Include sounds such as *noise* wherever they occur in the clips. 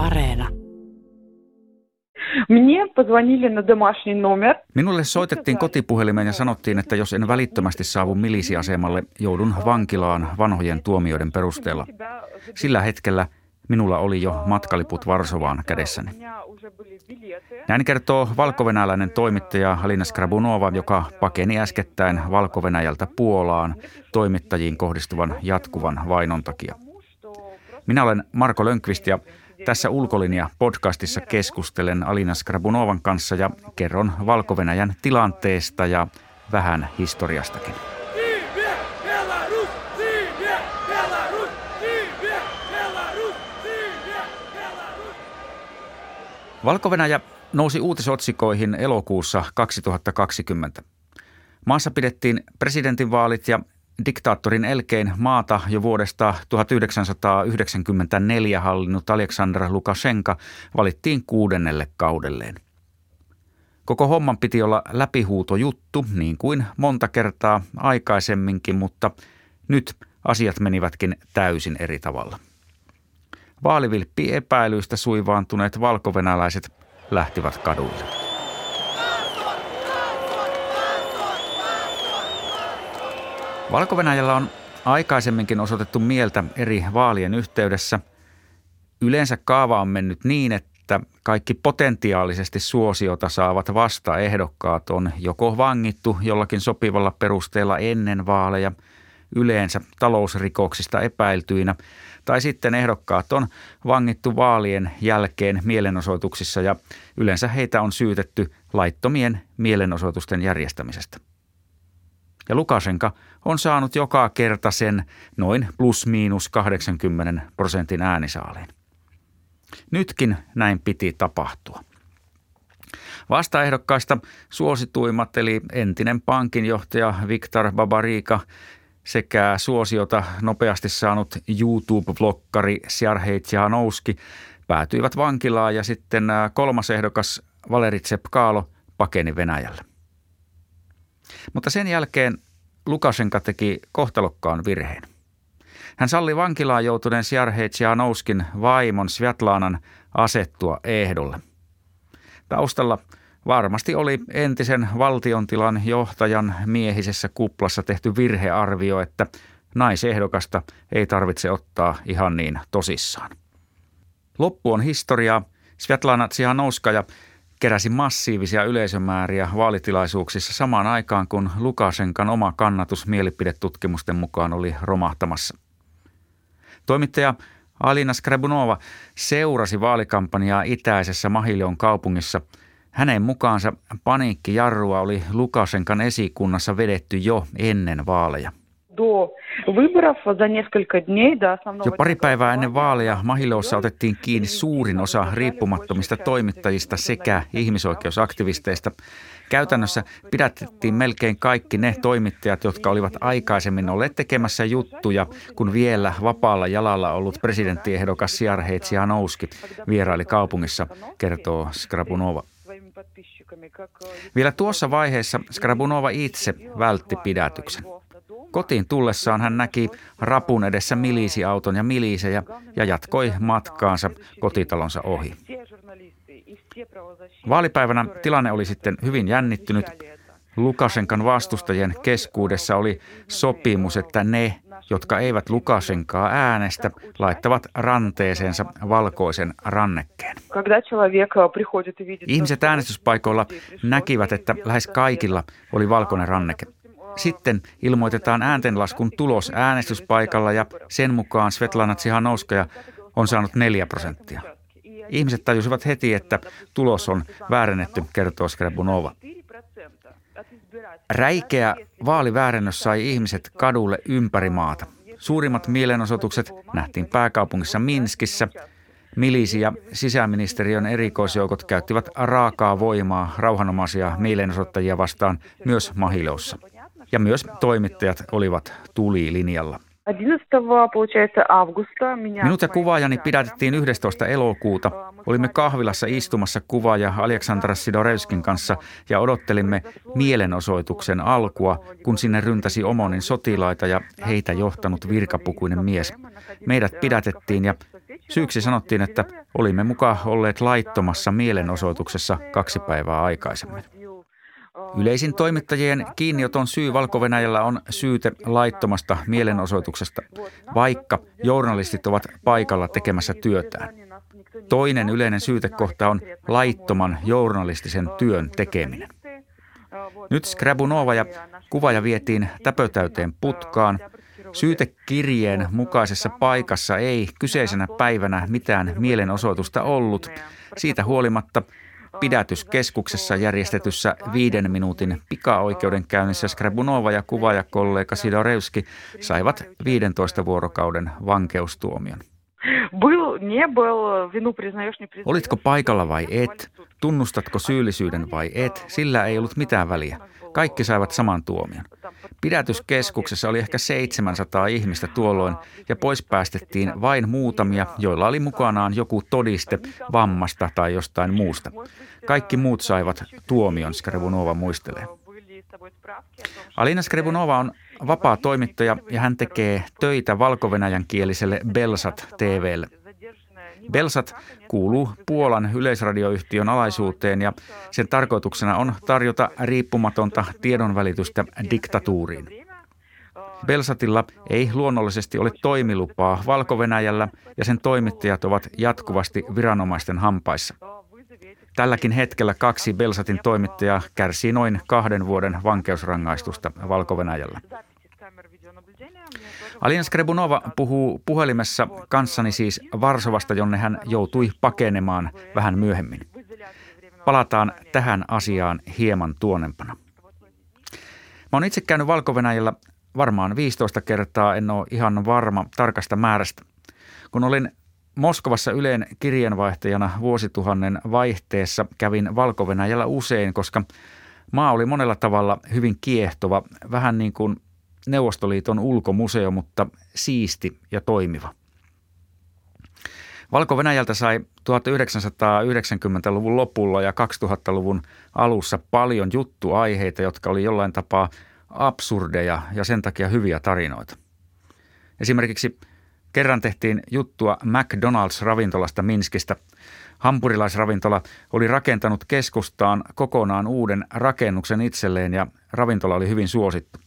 Areena. Minulle soitettiin kotipuhelimeen ja sanottiin, että jos en välittömästi saavu milisiasemalle, joudun vankilaan vanhojen tuomioiden perusteella. Sillä hetkellä minulla oli jo matkaliput Varsovaan kädessäni. Näin kertoo valkovenäläinen toimittaja Halina Skrabunova, joka pakeni äskettäin valko Puolaan toimittajiin kohdistuvan jatkuvan vainon takia. Minä olen Marko Lönkvist ja tässä Ulkolinja podcastissa keskustelen Alina Skrabunovan kanssa ja kerron valko tilanteesta ja vähän historiastakin. valko nousi uutisotsikoihin elokuussa 2020. Maassa pidettiin presidentinvaalit ja diktaattorin elkein maata jo vuodesta 1994 hallinnut Aleksandr Lukashenka valittiin kuudennelle kaudelleen. Koko homman piti olla läpihuutojuttu, niin kuin monta kertaa aikaisemminkin, mutta nyt asiat menivätkin täysin eri tavalla. Vaalivilppi epäilyistä suivaantuneet valkovenäläiset lähtivät kaduille. Valko on aikaisemminkin osoitettu mieltä eri vaalien yhteydessä. Yleensä kaava on mennyt niin, että kaikki potentiaalisesti suosiota saavat vastaehdokkaat on joko vangittu jollakin sopivalla perusteella ennen vaaleja, yleensä talousrikoksista epäiltyinä, tai sitten ehdokkaat on vangittu vaalien jälkeen mielenosoituksissa ja yleensä heitä on syytetty laittomien mielenosoitusten järjestämisestä. Ja Lukasenka on saanut joka kerta sen noin plus-miinus 80 prosentin äänisaaliin. Nytkin näin piti tapahtua. Vastaehdokkaista suosituimmat eli entinen pankinjohtaja Viktor Babarika sekä suosiota nopeasti saanut YouTube-vlokkari Sjarhei Tsihanouski päätyivät vankilaan ja sitten kolmas ehdokas Valeri Tsepkaalo pakeni Venäjälle. Mutta sen jälkeen Lukashenka teki kohtalokkaan virheen. Hän salli vankilaan joutuneen Nouskin vaimon Sviatlanan asettua ehdolle. Taustalla varmasti oli entisen valtiontilan johtajan miehisessä kuplassa tehty virhearvio, että naisehdokasta ei tarvitse ottaa ihan niin tosissaan. Loppu on historiaa. Svetlana Tsihanouskaja keräsi massiivisia yleisömääriä vaalitilaisuuksissa samaan aikaan, kun Lukasenkan oma kannatus mielipidetutkimusten mukaan oli romahtamassa. Toimittaja Alina Skrebunova seurasi vaalikampanjaa itäisessä Mahilion kaupungissa. Hänen mukaansa paniikkijarrua oli Lukasenkan esikunnassa vedetty jo ennen vaaleja. Jo pari päivää ennen vaaleja Mahilossa otettiin kiinni suurin osa riippumattomista toimittajista sekä ihmisoikeusaktivisteista. Käytännössä pidätettiin melkein kaikki ne toimittajat, jotka olivat aikaisemmin olleet tekemässä juttuja, kun vielä vapaalla jalalla ollut presidenttiehdokas Siarheitsi Hanouski vieraili kaupungissa, kertoo Skrabunova. Vielä tuossa vaiheessa Skrabunova itse vältti pidätyksen. Kotiin tullessaan hän näki rapun edessä milisiauton ja milisejä ja jatkoi matkaansa kotitalonsa ohi. Vaalipäivänä tilanne oli sitten hyvin jännittynyt. Lukasenkan vastustajien keskuudessa oli sopimus, että ne, jotka eivät Lukasenkaa äänestä, laittavat ranteeseensa valkoisen rannekkeen. Ihmiset äänestyspaikoilla näkivät, että lähes kaikilla oli valkoinen ranneke. Sitten ilmoitetaan ääntenlaskun tulos äänestyspaikalla ja sen mukaan Svetlana Tsihanouskaja on saanut 4 prosenttia. Ihmiset tajusivat heti, että tulos on väärennetty, kertoo Skrebunova. Räikeä vaaliväärennös sai ihmiset kadulle ympäri maata. Suurimmat mielenosoitukset nähtiin pääkaupungissa Minskissä. Milisi ja sisäministeriön erikoisjoukot käyttivät raakaa voimaa rauhanomaisia mielenosoittajia vastaan myös Mahilossa ja myös toimittajat olivat tulilinjalla. Minut ja kuvaajani pidätettiin 11. elokuuta. Olimme kahvilassa istumassa kuvaaja Aleksandra Sidorevskin kanssa ja odottelimme mielenosoituksen alkua, kun sinne ryntäsi Omonin sotilaita ja heitä johtanut virkapukuinen mies. Meidät pidätettiin ja Syyksi sanottiin, että olimme mukaan olleet laittomassa mielenosoituksessa kaksi päivää aikaisemmin. Yleisin toimittajien kiinnioton syy valko on syyte laittomasta mielenosoituksesta, vaikka journalistit ovat paikalla tekemässä työtään. Toinen yleinen syytekohta on laittoman journalistisen työn tekeminen. Nyt Skrabunova ja kuvaja vietiin täpötäyteen putkaan. Syytekirjeen mukaisessa paikassa ei kyseisenä päivänä mitään mielenosoitusta ollut. Siitä huolimatta pidätyskeskuksessa järjestetyssä viiden minuutin pikaoikeudenkäynnissä Skrabunova ja kuvaajakollega Sidorevski saivat 15 vuorokauden vankeustuomion. Olitko paikalla vai et? Tunnustatko syyllisyyden vai et? Sillä ei ollut mitään väliä. Kaikki saivat saman tuomion. Pidätyskeskuksessa oli ehkä 700 ihmistä tuolloin ja pois päästettiin vain muutamia, joilla oli mukanaan joku todiste vammasta tai jostain muusta. Kaikki muut saivat tuomion, Skrevunova muistelee. Alina Skrevunova on vapaa toimittaja ja hän tekee töitä valko kieliselle Belsat TVlle. Belsat kuuluu Puolan yleisradioyhtiön alaisuuteen ja sen tarkoituksena on tarjota riippumatonta tiedonvälitystä diktatuuriin. Belsatilla ei luonnollisesti ole toimilupaa valko ja sen toimittajat ovat jatkuvasti viranomaisten hampaissa. Tälläkin hetkellä kaksi Belsatin toimittajaa kärsii noin kahden vuoden vankeusrangaistusta valko -Venäjällä. Alina Skrebunova puhuu puhelimessa kanssani siis Varsovasta, jonne hän joutui pakenemaan vähän myöhemmin. Palataan tähän asiaan hieman tuonempana. Mä oon itse käynyt valko varmaan 15 kertaa, en ole ihan varma tarkasta määrästä. Kun olin Moskovassa Yleen kirjeenvaihtajana vuosituhannen vaihteessa kävin valko usein, koska maa oli monella tavalla hyvin kiehtova, vähän niin kuin Neuvostoliiton ulkomuseo, mutta siisti ja toimiva. Valko-Venäjältä sai 1990-luvun lopulla ja 2000-luvun alussa paljon juttuaiheita, jotka oli jollain tapaa absurdeja ja sen takia hyviä tarinoita. Esimerkiksi kerran tehtiin juttua McDonald's-ravintolasta Minskistä. Hampurilaisravintola oli rakentanut keskustaan kokonaan uuden rakennuksen itselleen ja ravintola oli hyvin suosittu.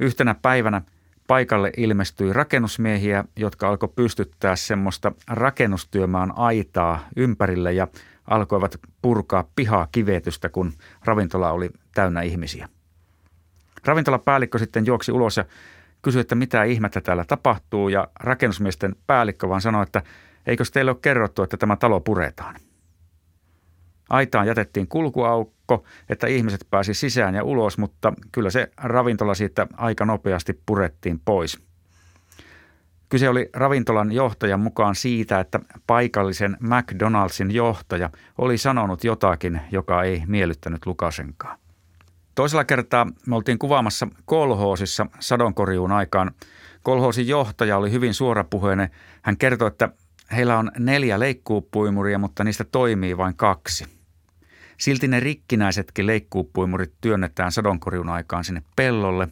Yhtenä päivänä paikalle ilmestyi rakennusmiehiä, jotka alkoi pystyttää semmoista rakennustyömaan aitaa ympärille ja alkoivat purkaa pihaa kivetystä, kun ravintola oli täynnä ihmisiä. Ravintolapäällikkö sitten juoksi ulos ja kysyi, että mitä ihmettä täällä tapahtuu ja rakennusmiesten päällikkö vaan sanoi, että eikö teille ole kerrottu, että tämä talo puretaan. Aitaan jätettiin kulkuaukko, että ihmiset pääsi sisään ja ulos, mutta kyllä se ravintola siitä aika nopeasti purettiin pois. Kyse oli ravintolan johtajan mukaan siitä, että paikallisen McDonaldsin johtaja oli sanonut jotakin, joka ei miellyttänyt Lukasenkaa. Toisella kertaa me oltiin kuvaamassa kolhoosissa sadonkorjuun aikaan. Kolhoosin johtaja oli hyvin suorapuheinen. Hän kertoi, että heillä on neljä leikkuupuimuria, mutta niistä toimii vain kaksi. Silti ne rikkinäisetkin leikkuupuimurit työnnetään sadonkorjun aikaan sinne pellolle.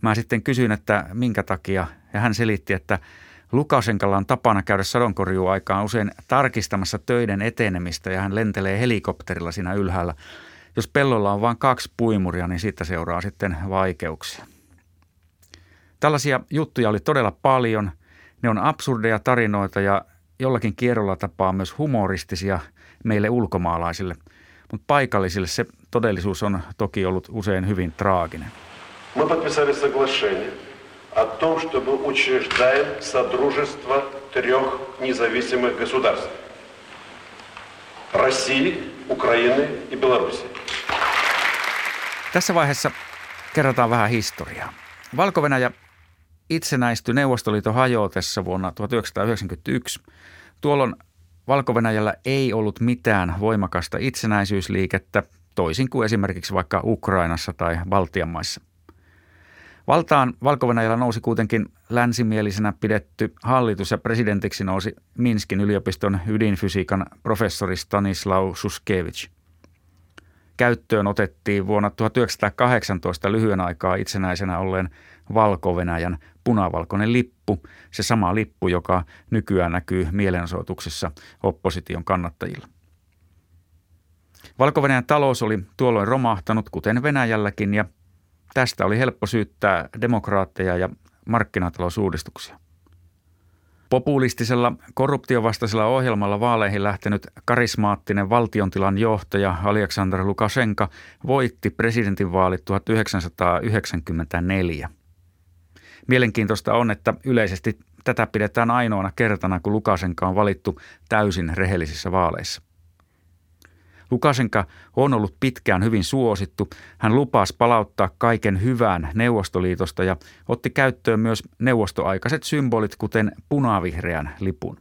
Mä sitten kysyin, että minkä takia, ja hän selitti, että Lukasenkalla on tapana käydä sadonkorjuaikaan usein tarkistamassa töiden etenemistä ja hän lentelee helikopterilla siinä ylhäällä. Jos pellolla on vain kaksi puimuria, niin siitä seuraa sitten vaikeuksia. Tällaisia juttuja oli todella paljon. Ne on absurdeja tarinoita ja jollakin kierrolla tapaa myös humoristisia meille ulkomaalaisille – mutta paikallisille se todellisuus on toki ollut usein hyvin traaginen. Мы подписали соглашение о том, чтобы учреждаем содружество трех независимых государств. России, Украины и Беларуси. Tässä vaiheessa kerrotaan vähän historiaa. valko itsenäistyi Neuvostoliiton hajoutessa vuonna 1991. Tuolloin valko ei ollut mitään voimakasta itsenäisyysliikettä, toisin kuin esimerkiksi vaikka Ukrainassa tai Baltian maissa. Valtaan valko nousi kuitenkin länsimielisenä pidetty hallitus ja presidentiksi nousi Minskin yliopiston ydinfysiikan professori Stanislav Suskevich. Käyttöön otettiin vuonna 1918 lyhyen aikaa itsenäisenä olleen valko punavalkoinen lippu, se sama lippu, joka nykyään näkyy mielenosoituksissa opposition kannattajilla. valko talous oli tuolloin romahtanut, kuten Venäjälläkin, ja tästä oli helppo syyttää demokraatteja ja markkinatalousuudistuksia. Populistisella korruptiovastaisella ohjelmalla vaaleihin lähtenyt karismaattinen valtiontilan johtaja Aleksandr Lukashenka voitti presidentinvaalit 1994. Mielenkiintoista on, että yleisesti tätä pidetään ainoana kertana, kun Lukashenka on valittu täysin rehellisissä vaaleissa. Lukasenka on ollut pitkään hyvin suosittu. Hän lupasi palauttaa kaiken hyvän Neuvostoliitosta ja otti käyttöön myös neuvostoaikaiset symbolit, kuten punavihreän lipun.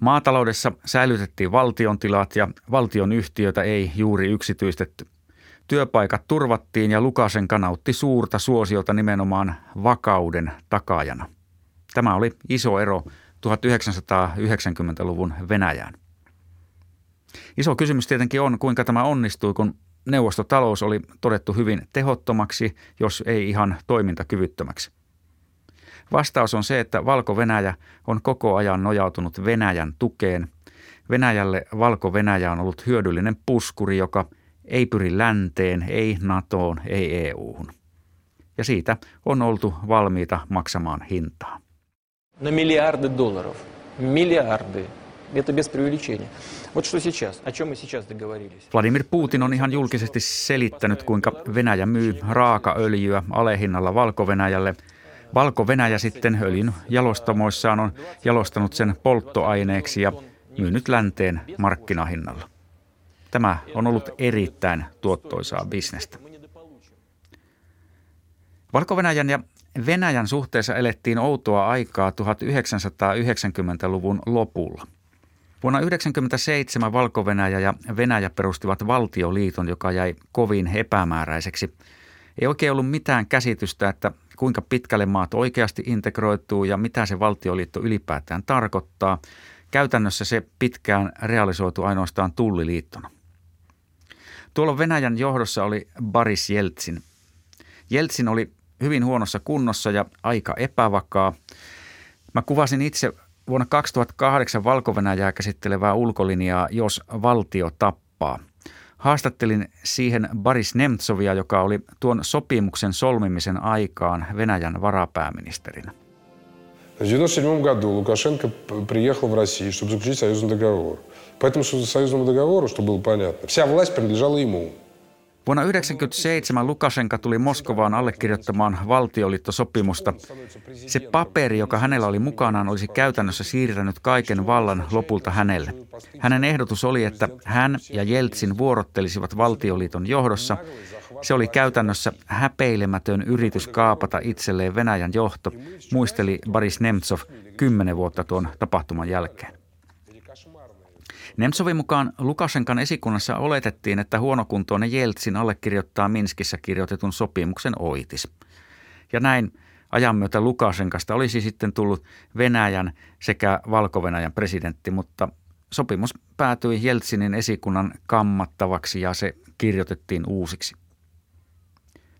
Maataloudessa säilytettiin valtion tilat ja valtion yhtiötä ei juuri yksityistetty. Työpaikat turvattiin ja Lukasenka nautti suurta suosiota nimenomaan vakauden takajana. Tämä oli iso ero 1990-luvun Venäjään. Iso kysymys tietenkin on, kuinka tämä onnistui, kun neuvostotalous oli todettu hyvin tehottomaksi, jos ei ihan toimintakyvyttömäksi. Vastaus on se, että Valko-Venäjä on koko ajan nojautunut Venäjän tukeen. Venäjälle Valko-Venäjä on ollut hyödyllinen puskuri, joka ei pyri länteen, ei NATOon, ei EUhun. Ja siitä on oltu valmiita maksamaan hintaa. No miljardit dollarov. Miljardit. Это без преувеличения. Вот что сейчас, о чем мы сейчас договорились. Vladimir Putin on ihan julkisesti selittänyt, kuinka Venäjä myy raakaöljyä alehinnalla Valko-Venäjälle. Valko-Venäjä sitten öljyn jalostamoissaan on jalostanut sen polttoaineeksi ja myynyt länteen markkinahinnalla. Tämä on ollut erittäin tuottoisaa bisnestä. valko ja Venäjän suhteessa elettiin outoa aikaa 1990-luvun lopulla. Vuonna 1997 valko ja Venäjä perustivat valtioliiton, joka jäi kovin epämääräiseksi. Ei oikein ollut mitään käsitystä, että kuinka pitkälle maat oikeasti integroituu ja mitä se valtioliitto ylipäätään tarkoittaa. Käytännössä se pitkään realisoitu ainoastaan tulliliittona. Tuolla Venäjän johdossa oli Boris Jeltsin. Jeltsin oli hyvin huonossa kunnossa ja aika epävakaa. Mä kuvasin itse vuonna 2008 valko käsittelevää ulkolinjaa Jos valtio tappaa. Haastattelin siihen Boris Nemtsovia, joka oli tuon sopimuksen solmimisen aikaan Venäjän varapääministerinä. В 1997 году Лукашенко приехал в Россию, чтобы заключить союзный договор. По этому союзному договору, чтобы было понятно, вся власть принадлежала ему. Vuonna 1997 Lukashenka tuli Moskovaan allekirjoittamaan valtioliittosopimusta. Se paperi, joka hänellä oli mukanaan, olisi käytännössä siirtänyt kaiken vallan lopulta hänelle. Hänen ehdotus oli, että hän ja Jeltsin vuorottelisivat valtioliiton johdossa. Se oli käytännössä häpeilemätön yritys kaapata itselleen Venäjän johto, muisteli Boris Nemtsov kymmenen vuotta tuon tapahtuman jälkeen. Nemtsovin mukaan Lukashenkan esikunnassa oletettiin, että huonokuntoinen Jeltsin allekirjoittaa Minskissä kirjoitetun sopimuksen oitis. Ja näin ajan myötä Lukashenkasta olisi sitten tullut Venäjän sekä valko presidentti, mutta sopimus päätyi Jeltsinin esikunnan kammattavaksi ja se kirjoitettiin uusiksi.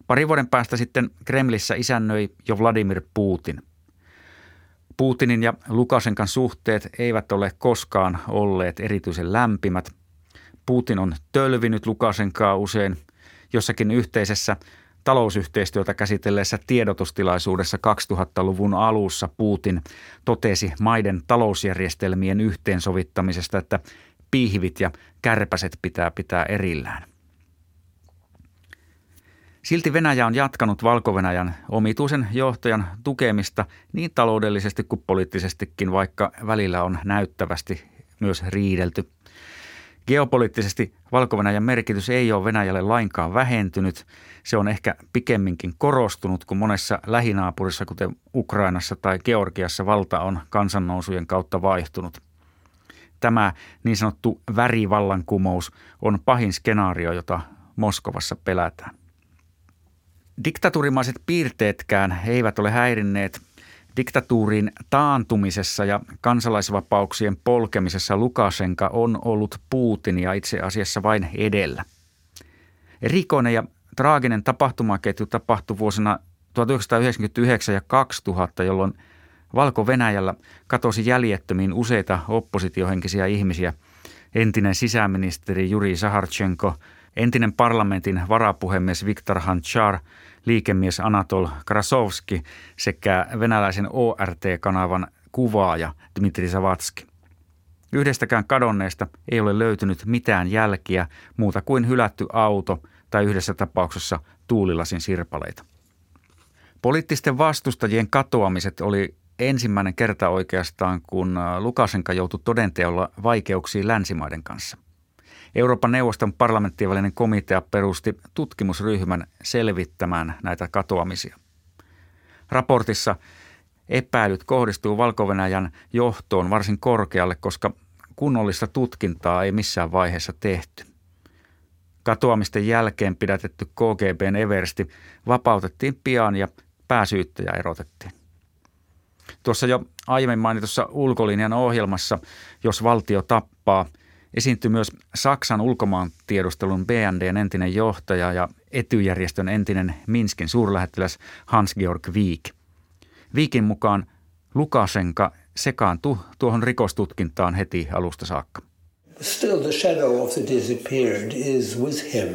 Pari vuoden päästä sitten Kremlissä isännöi jo Vladimir Putin – Putinin ja Lukasenkan suhteet eivät ole koskaan olleet erityisen lämpimät. Putin on tölvinyt Lukasenkaa usein jossakin yhteisessä talousyhteistyötä käsitelleessä tiedotustilaisuudessa 2000-luvun alussa Putin totesi maiden talousjärjestelmien yhteensovittamisesta, että pihvit ja kärpäset pitää pitää erillään. Silti Venäjä on jatkanut valko omituisen johtajan tukemista niin taloudellisesti kuin poliittisestikin, vaikka välillä on näyttävästi myös riidelty. Geopoliittisesti valko merkitys ei ole Venäjälle lainkaan vähentynyt. Se on ehkä pikemminkin korostunut, kun monessa lähinaapurissa, kuten Ukrainassa tai Georgiassa, valta on kansannousujen kautta vaihtunut. Tämä niin sanottu värivallankumous on pahin skenaario, jota Moskovassa pelätään. Diktatuurimaiset piirteetkään eivät ole häirinneet Diktatuurin taantumisessa ja kansalaisvapauksien polkemisessa Lukashenka on ollut Putinia itse asiassa vain edellä. Rikoinen ja traaginen tapahtumaketju tapahtui vuosina 1999 ja 2000, jolloin Valko-Venäjällä katosi jäljettömiin useita oppositiohenkisiä ihmisiä. Entinen sisäministeri Juri Saharchenko, entinen parlamentin varapuhemies Viktor Hanchar, liikemies Anatol Krasovski sekä venäläisen ORT-kanavan kuvaaja Dmitri Savatski. Yhdestäkään kadonneesta ei ole löytynyt mitään jälkiä muuta kuin hylätty auto tai yhdessä tapauksessa tuulilasin sirpaleita. Poliittisten vastustajien katoamiset oli ensimmäinen kerta oikeastaan, kun Lukasenka joutui todenteolla vaikeuksiin länsimaiden kanssa. Euroopan neuvoston parlamenttien välinen komitea perusti tutkimusryhmän selvittämään näitä katoamisia. Raportissa epäilyt kohdistuu valko johtoon varsin korkealle, koska kunnollista tutkintaa ei missään vaiheessa tehty. Katoamisten jälkeen pidätetty KGBn Eversti vapautettiin pian ja pääsyyttäjä erotettiin. Tuossa jo aiemmin mainitussa ulkolinjan ohjelmassa, jos valtio tappaa, esiintyi myös Saksan ulkomaantiedustelun BNDn entinen johtaja ja etyjärjestön entinen Minskin suurlähettiläs Hans-Georg Wieck. Wiekin mukaan Lukashenka sekaantui tuohon rikostutkintaan heti alusta saakka. Still the shadow of the disappeared is with him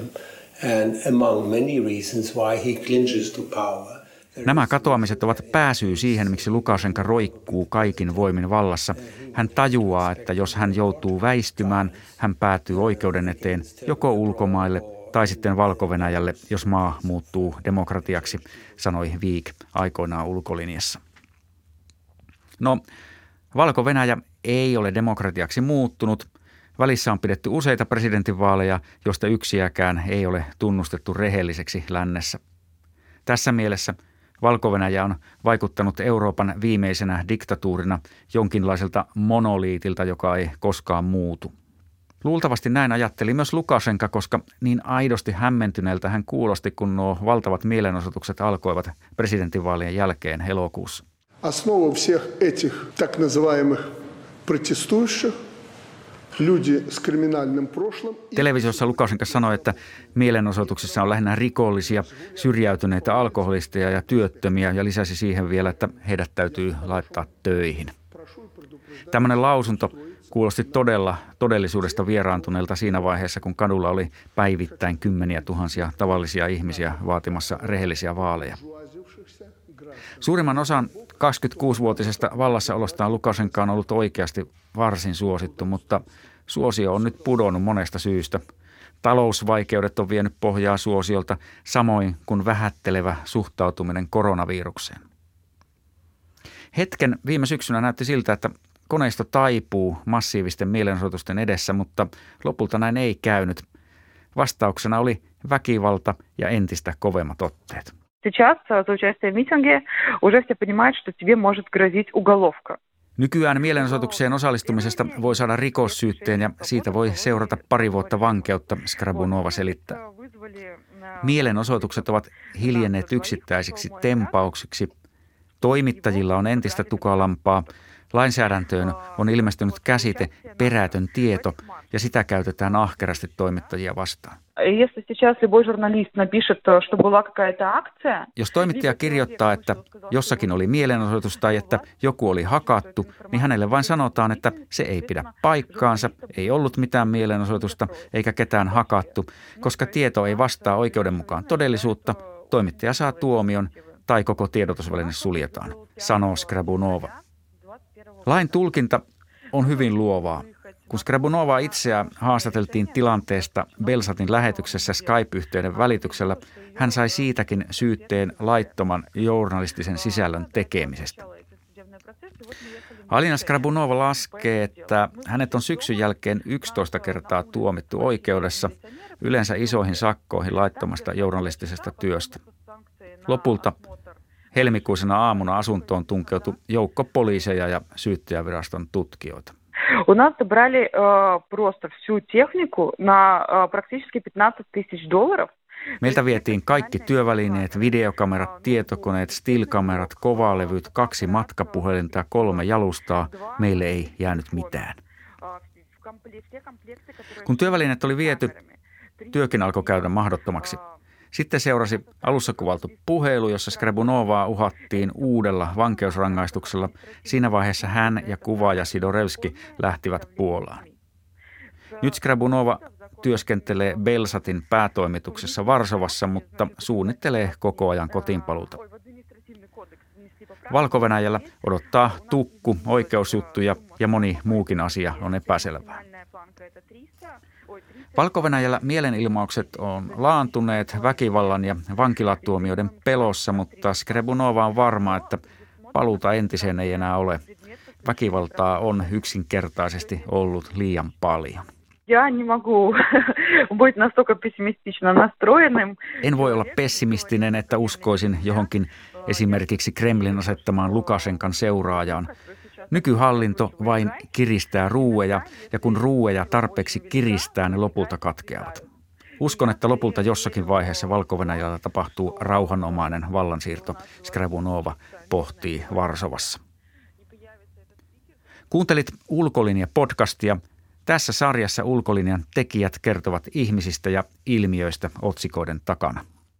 and among many reasons why he clinches to power Nämä katoamiset ovat pääsyy siihen, miksi Lukasenka roikkuu kaikin voimin vallassa. Hän tajuaa, että jos hän joutuu väistymään, hän päätyy oikeuden eteen joko ulkomaille tai sitten valko jos maa muuttuu demokratiaksi, sanoi Viik aikoinaan ulkolinjassa. No, Valko-Venäjä ei ole demokratiaksi muuttunut. Välissä on pidetty useita presidentinvaaleja, joista yksiäkään ei ole tunnustettu rehelliseksi lännessä. Tässä mielessä – valko on vaikuttanut Euroopan viimeisenä diktatuurina jonkinlaiselta monoliitilta, joka ei koskaan muutu. Luultavasti näin ajatteli myös Lukashenka, koska niin aidosti hämmentyneeltä hän kuulosti, kun nuo valtavat mielenosoitukset alkoivat presidentinvaalien jälkeen elokuussa. Основа всех этих так называемых протестующих Televisiossa Lukasenka sanoi, että mielenosoituksissa on lähinnä rikollisia, syrjäytyneitä alkoholisteja ja työttömiä ja lisäsi siihen vielä, että heidät täytyy laittaa töihin. Tämmöinen lausunto kuulosti todella todellisuudesta vieraantuneelta siinä vaiheessa, kun kadulla oli päivittäin kymmeniä tuhansia tavallisia ihmisiä vaatimassa rehellisiä vaaleja. Suurimman osan 26-vuotisesta vallassaolostaan Lukasenka on ollut oikeasti varsin suosittu, mutta Suosio on nyt pudonnut monesta syystä. Talousvaikeudet on vienyt pohjaa suosiolta, samoin kuin vähättelevä suhtautuminen koronavirukseen. Hetken viime syksynä näytti siltä, että koneisto taipuu massiivisten mielenosoitusten edessä, mutta lopulta näin ei käynyt. Vastauksena oli väkivalta ja entistä kovemmat otteet. Сейчас за участие в митинге уже все понимают, что тебе может грозить уголовка. Nykyään mielenosoitukseen osallistumisesta voi saada rikossyytteen ja siitä voi seurata pari vuotta vankeutta, Skrabunova selittää. Mielenosoitukset ovat hiljenneet yksittäisiksi tempauksiksi. Toimittajilla on entistä tukalampaa. Lainsäädäntöön on ilmestynyt käsite perätön tieto ja sitä käytetään ahkerasti toimittajia vastaan. Jos toimittaja kirjoittaa, että jossakin oli mielenosoitus tai että joku oli hakattu, niin hänelle vain sanotaan, että se ei pidä paikkaansa, ei ollut mitään mielenosoitusta eikä ketään hakattu, koska tieto ei vastaa oikeuden mukaan todellisuutta, toimittaja saa tuomion tai koko tiedotusväline suljetaan, sanoo Skrabunova. Lain tulkinta on hyvin luovaa. Kun Skrabunova itseä haastateltiin tilanteesta Belsatin lähetyksessä Skype-yhteyden välityksellä, hän sai siitäkin syytteen laittoman journalistisen sisällön tekemisestä. Alina Skrabunova laskee, että hänet on syksyn jälkeen 11 kertaa tuomittu oikeudessa, yleensä isoihin sakkoihin laittomasta journalistisesta työstä. Lopulta helmikuisena aamuna asuntoon tunkeutui joukko poliiseja ja syyttäjäviraston tutkijoita. У нас собрали э, просто всю технику на э, практически 15 тысяч долларов. Meiltä vietiin kaikki työvälineet, videokamerat, tietokoneet, stillkamerat, kovalevyt, kaksi matkapuhelinta, kolme jalustaa. Meille ei jäänyt mitään. Kun työvälineet oli viety, työkin alkoi käydä mahdottomaksi. Sitten seurasi alussa kuvaltu puhelu, jossa Skrebunovaa uhattiin uudella vankeusrangaistuksella. Siinä vaiheessa hän ja kuvaaja Sidorevski lähtivät Puolaan. Nyt Skrabunova työskentelee Belsatin päätoimituksessa Varsovassa, mutta suunnittelee koko ajan kotiinpaluuta. valko odottaa tukku, oikeusjuttuja ja moni muukin asia on epäselvää valko mielenilmaukset on laantuneet väkivallan ja vankilatuomioiden pelossa, mutta Skrebunova on varma, että paluuta entiseen ei enää ole. Väkivaltaa on yksinkertaisesti ollut liian paljon. *laughs* En voi olla pessimistinen, että uskoisin johonkin esimerkiksi Kremlin asettamaan Lukasenkan seuraajaan. Nykyhallinto vain kiristää ruueja ja kun ruueja tarpeeksi kiristää, ne lopulta katkeavat. Uskon, että lopulta jossakin vaiheessa valko tapahtuu rauhanomainen vallansiirto, Skrabunova pohtii Varsovassa. Kuuntelit Ulkolinja-podcastia. Tässä sarjassa Ulkolinjan tekijät kertovat ihmisistä ja ilmiöistä otsikoiden takana.